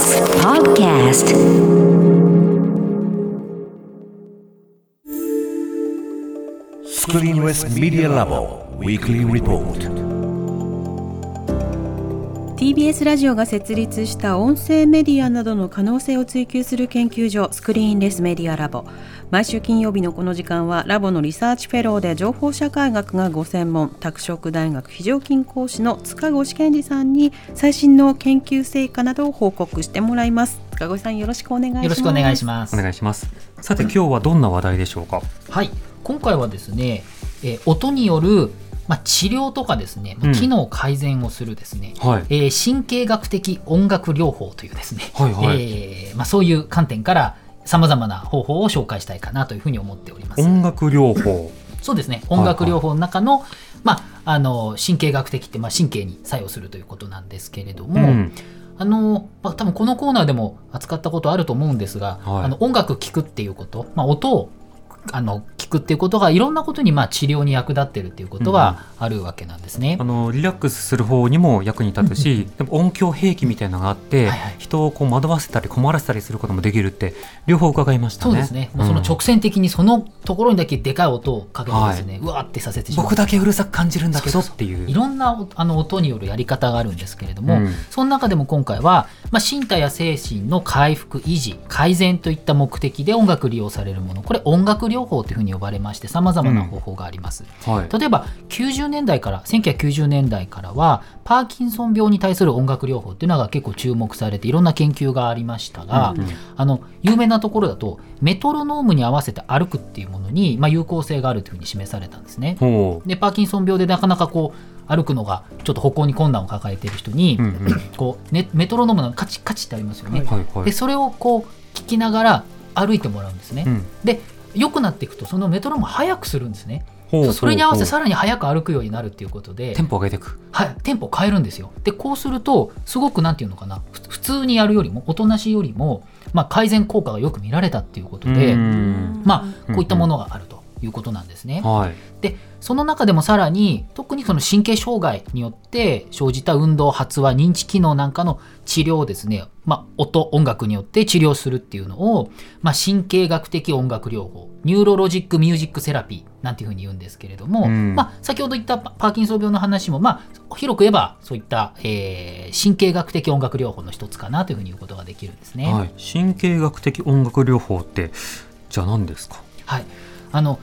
TBS Podcast. Screenless Media Lab Weekly Report TBS ラジオが設立した音声メディアなどの可能性を追求する研究所スクリーンレスメディアラボ毎週金曜日のこの時間はラボのリサーチフェローで情報社会学がご専門拓殖大学非常勤講師の塚越健二さんに最新の研究成果などを報告してもらいます塚越さんよろしくお願いしますよろしくお願いします。お願いします。さて今日はどんな話題でしょうか？はい、今回はですね、えー音によるまあ、治療とかですね、まあうん機能改善をするですね、はい。えー神経学的音楽療法というですね、はいはいえーまあ、そういう観点からさまざまな方法を紹介したいかなというふうに思っております。音楽療法。そうですね音楽療法の中の,、まあ、あの神経学的って、まあ、神経に作用するということなんですけれども、うん。あのまあ、多分このコーナーでも扱ったことあると思うんですが、はいあの音楽聴くっていうこと、まあ、音をあの聞くっていうことがいろんなことにまあ治療に役立ってるっていうことがあるわけなんですね。あのリラックスする方にも役に立つし、でも音響兵器みたいなのがあって、はいはい。人をこう惑わせたり困らせたりすることもできるって両方伺いましたね。そうですね、もうそのん。直線的にそのところにだけでかい音をかけてですね、うわーってさせてしまう。僕だけうるさく感じるんだけどっていう。いろんなおあの音によるやり方があるんですけれども、うん。その中でも今回は、まあ、身体や精神の回復維持改善といった目的で音楽利用されるもの。これ音楽療法というふうに呼ばれましてさまざまな方法があります、はい。例えば90年代から1990年代からはパーキンソン病に対する音楽療法っていうのが結構注目されていろんな研究がありましたが、うんうんあの有名なところだとメトロノームに合わせて歩くっていうものに、まあ、有効性があるというふうに示されたんですね。ほでパーキンソン病でなかなかこう歩くのがちょっと歩行に困難を抱えている人に、う。うんうん。こうね、メトロノームのカチッカチッってありますよね。はいはい。でそれをこう聞きながら歩いてもらうんですね。うんで良くなっていくとそのメトロノームを速くするんですね。ほうほうそれに合わせさらに速く歩くようになるっていうことでうテンポを上げていく。はい、テンポを変えるんですよ。でこうするとすごくなんていうのかなふ普通にやるよりもおとなしいよりも、まあ、改善効果がよく見られたっていうことで、うんまあ、こういったものがあるということなんですね。はい。でその中でもさらに特にその神経障害によって生じた運動発話認知機能なんかの治療をですね、まあ、音音楽によって治療するっていうのを、まあ、神経学的音楽療法 Neurologic Music Therapy なんていうふうに言うんですけれども、うんまあ、先ほど言ったパパーキンソン病の話も、まあ、広く言えばそういった、えー神経学的音楽療法の一つかなというふうに言うことができるんですね。はい。神経学的音楽療法ってじゃあ何ですか。はい、あの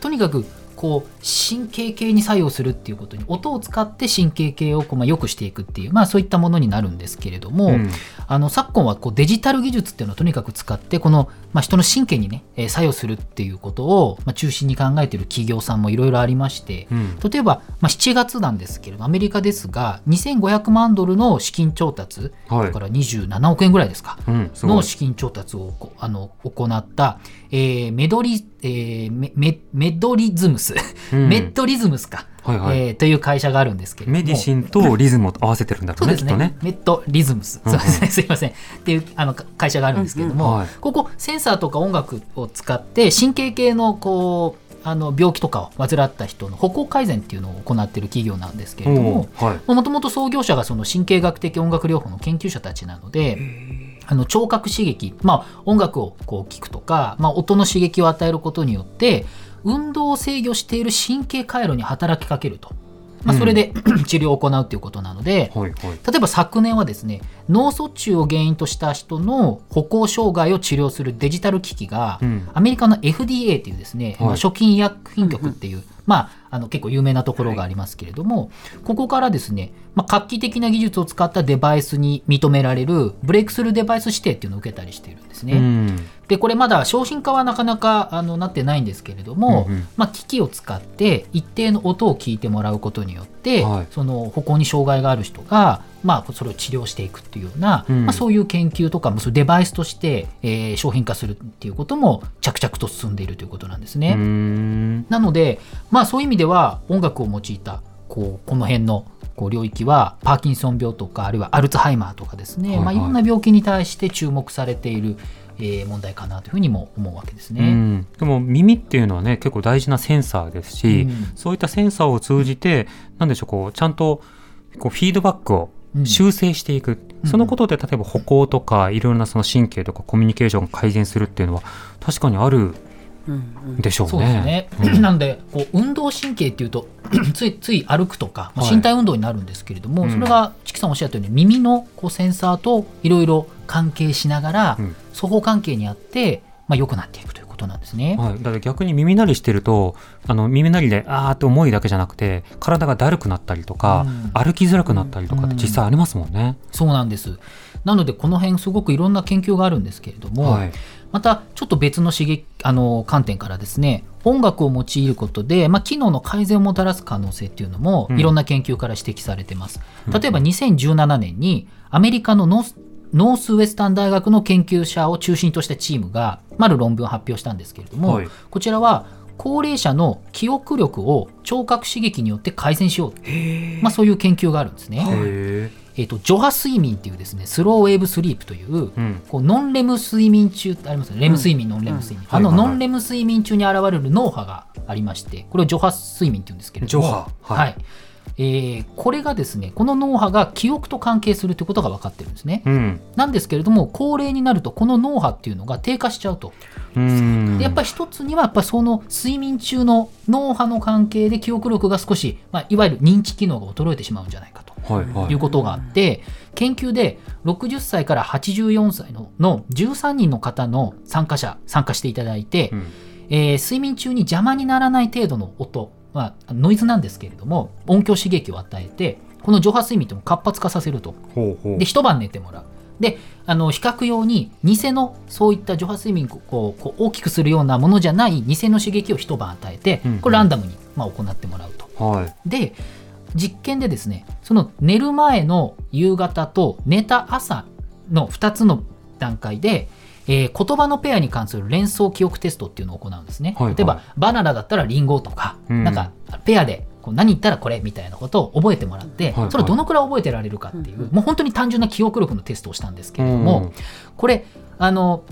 とにかくこう神経系に作用するっていうことに音を使って神経系をこう、まあ、良くしていくっていう、まあ、そういったものになるんですけれども、うん。あの昨今はこうデジタル技術っていうのをとにかく使ってこの、まあ、人の神経にね、えー作用するっていうことを、まあ、中心に考えている企業さんもいろいろありまして、うん。例えば、まあ、7月なんですけれどアメリカですが2500万ドルの資金調達、はい。だから27億円ぐらいですか、うん。の資金調達をこあの行った、えーメドリ、えーメメメドリズムス、うん。メッドリズムスか、はいはい。えーという会社があるんですけれども。メディシンとリズムを合わせてるんだろそううね。ですね。きっとね。メッドリズムス、うんそうですね。すいません。っていうあのか会社があるんですけれども、うんうん。はい。ここセンサーとか音楽を使って神経系のこうあの病気とかを患った人の歩行改善っていうのを行っている企業なんですけれども。もともと創業者がその神経学的音楽療法の研究者たちなので、あの聴覚刺激、まあ、音楽をこう聞くとか、まあ、音の刺激を与えることによって運動を制御している神経回路に働きかけると、まあ、それで、治療を行うということなので、はいはい。例えば昨年はですね脳卒中を原因とした人の歩行障害を治療するデジタル機器が、うん。アメリカの FDA っていうですね、はい。まあ食品医薬品局っていう、まあ、あの結構有名なところがありますけれども、ここからですね、まあ、画期的な技術を使ったデバイスに認められるブレイクスルーデバイス指定っていうのを受けたりしているんですね。うん。でこれまだ商品化はなかなかあのなってないんですけれども、うんうんまあ、機器を使って一定の音を聞いてもらうことによって、はいその歩行に障害がある人が、まあ、それを治療していくっていうような、うんまあ、そういう研究とかもそういうデバイスとして、えー商品化するっていうことも着々と進んでいるということなんですね。なので、まあ、そういう意味では音楽を用いたこうこの辺のこう領域はパーキンソン病とかあるいはアルツハイマーとかですね、はいはいまあ、いろんな病気に対して注目されている、えー問題かなというふうにも思うわけですうね。ん、でも耳っていうのはね結構大事なセンサーですし、うん。そういったセンサーを通じてなんでしょうこうちゃんとこうフィードバックをうん。修正していく、そのことで例えば歩行とかいろいろなその神経とかコミュニケーションが改善するっていうのは確かにあるうんうん。でしょうね。そうですね、うん。なのでこう運動神経っていうと ついつい歩くとか、身体運動になるんですけれども、うん。それがチキさんおっしゃったように耳のこうセンサーといろいろ関係しながら、うん。双方関係にあって、まあ、良くなっていくということなんですね。はい、だから逆に耳鳴りしてるとあの耳鳴りであーって重いだけじゃなくて体がだるくなったりとか、うん。歩きづらくなったりとかって実際ありますもんね。そうなんです。なのでこの辺すごくいろんな研究があるんですけれども、はい。またちょっと別の刺激あの観点からですね音楽を用いることで、まあ、機能の改善をもたらす可能性っていうのもうん。いろんな研究から指摘されてます。うん例えば2017年にアメリカのノースノースウェスタン大学の研究者を中心としたチームがある論文を発表したんですけれども、はい。こちらは高齢者の記憶力を聴覚刺激によって改善しようと、まあ、そういう研究があるんですね。へえー、と除波睡眠っていうですねスローウェーブスリープというーうん。こうノンレム睡眠中ってありますよね。レム睡眠、ノンレム睡眠、うん。あのノンレム睡眠中に現れる脳波がありましてこれを除波睡眠っていうんですけれども。除波。ははいいえーこれがですねこの脳波が記憶と関係するということが分かってるんですね、うん。なんですけれども高齢になるとこの脳波っていうのが低下しちゃうと。やっぱり一つにはやっぱりその睡眠中の脳波の関係で記憶力が少し、まあ、いわゆる認知機能が衰えてしまうんじゃないかとはいはい。いうことがあって研究で60歳から84歳のの13人の方の参加者参加していただいて、うん。えー睡眠中に邪魔にならない程度の音、まあ、ノイズなんですけれども音響刺激を与えてこの上波睡眠というのを活発化させると。で一晩寝てもらう。であの比較用に偽のそういった上波睡眠をこうこう大きくするようなものじゃない偽の刺激を一晩与えてこれランダムに、まあ、行ってもらうと。はい。で実験でですねその寝る前の夕方と寝た朝の2つの段階で、えー言葉のペアに関する連想記憶テストっていうのを行うんですね。はいはい。例えばバナナだったらリンゴとか、うん。なんかペアでこう何言ったらこれみたいなことを覚えてもらって、はいはい。それをどのくらい覚えてられるかっていう、もう本当に単純な記憶力のテストをしたんですけれども、うんこれあの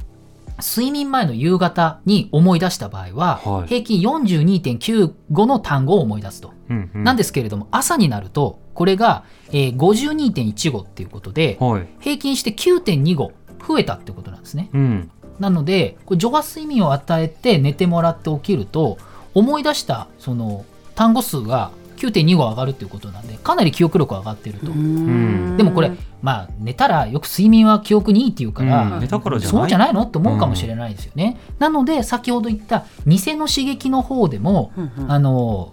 睡眠前の夕方に思い出した場合は、はい。平均42.95の単語を思い出すと。うんうん。なんですけれども朝になるとこれが、えー、52.15っていうことではい。平均して9.25増えたってことなんですね。うん。なのでこれ除波睡眠を与えて寝てもらって起きると思い出したその単語数が9.25上がるっていうことなんでかなり記憶力上がってると。ん。でもこれまあ寝たらよく睡眠は記憶にいいっていうから、うん。寝たからじゃない？そうじゃないの？って思うかもしれないですよね。なので先ほど言った偽の刺激の方でも、あの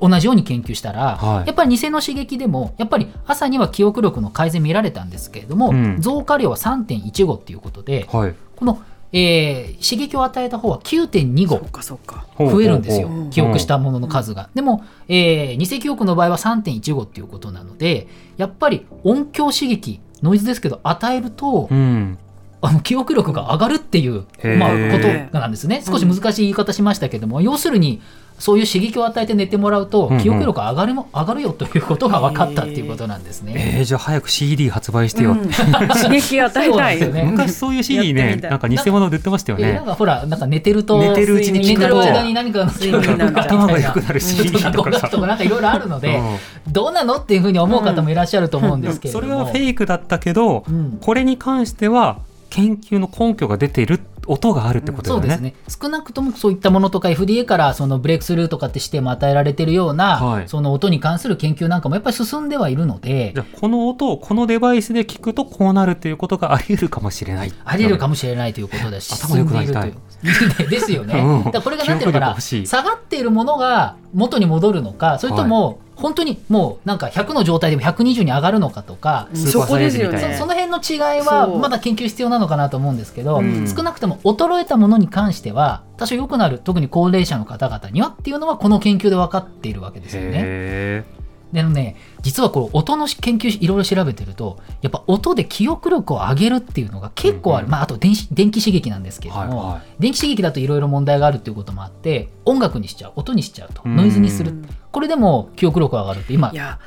同じように研究したら、はい。やっぱり偽の刺激でもやっぱり朝には記憶力の改善見られたんですけれども、うん。増加量は3.15っていうことではい。この、えー刺激を与えた方は9.25かそうか。ほう増えるんですよ。記憶したものの数が、でも、えー偽記憶の場合は3.15っていうことなのでやっぱり音響刺激ノイズですけど与えると、うん。あの記憶力が上がるっていう、まあ、ことなんですね。少し難しい言い方しましたけども、要するにそういう刺激を与えて寝てもらうとうんうん。記憶力上がるも上がるよということが分かったっていうことなんですね。えー、じゃあ早く CD 発売してよ、うん。刺激与えたい。そうなんですよね。昔そういう CD ねなんか偽物で売ってましたよね。えなんかほらなんか寝てると寝てるうちに寝てる間に何かの睡眠睡眠なんだ。頭が良くなる CD とかさとかとかなんかいろいろあるので、う。んどうなのっていうふうに思う方もいらっしゃると思うんですけれども、それはフェイクだったけど、うん。これに関しては研究の根拠が出ている音があるってことだよね。そうですね。少なくともそういったものとか FDA からそのブレイクスルーとかってしても与えられてるような、はい。その音に関する研究なんかもやっぱり進んではいるのでじゃあこの音をこのデバイスで聞くとこうなるっていうことがあり得るかもしれない。あり得るかもしれないということだし頭良くなりたい。進んですよね、うん。だからこれがなんていうのかな下がっているものが元に戻るのかそれとも本当にもうなんか100の状態でも120に上がるのかとか、うんそこですよね。そその辺の違いはまだ研究必要なのかなと思うんですけど、うん。少なくとも衰えたものに関しては多少良くなる特に高齢者の方々にはっていうのはこの研究で分かっているわけですよね。へであのね実はこれ音の研究いろいろ調べてるとやっぱ音で記憶力を上げるっていうのが結構ある、うんうん。まあ、あと電子電気刺激なんですけーれども、はいは電気刺激だといろいろ問題があるっていうこともあって音楽にしちゃう音にしちゃうとうん。ノイズにする、うんこれでも記憶力が上がるって今いや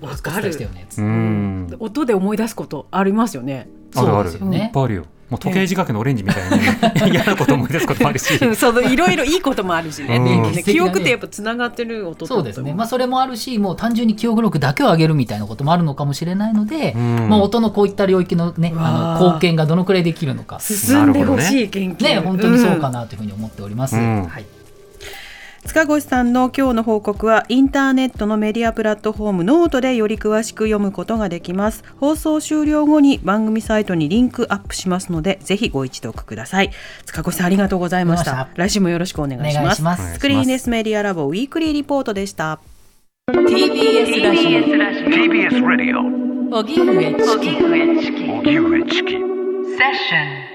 わおかる。ね。い。うん。音で思い出すことありますよね。あるある。ねいっぱいあるよ。もう時計仕掛けのオレンジみたいに嫌なこと思い出すこともあるし。う んそういろいろいいこともあるしね、うん。ね記憶ってやっぱつながってる音そうですね、まあ、それもあるしもう単純に記憶力だけを上げるみたいなこともあるのかもしれないので、うん。まあ、音のこういった領域の,、ね、あの貢献がどのくらいできるのか、進んでほしい研究。ね、本当にそうかな、なというふうに思っております。うん。はい塚越さんの今日の報告はインターネットのメディアプラットフォームノートでより詳しく読むことができます。放送終了後に番組サイトにリンクアップしますのでぜひご一読ください。塚越さんありがとうございました。来週もよろしくお願いします。スクリーンレスメディアラボウィークリーリポートでした。TBS ラジ TBS Radio オ荻上チキ荻上チキセッション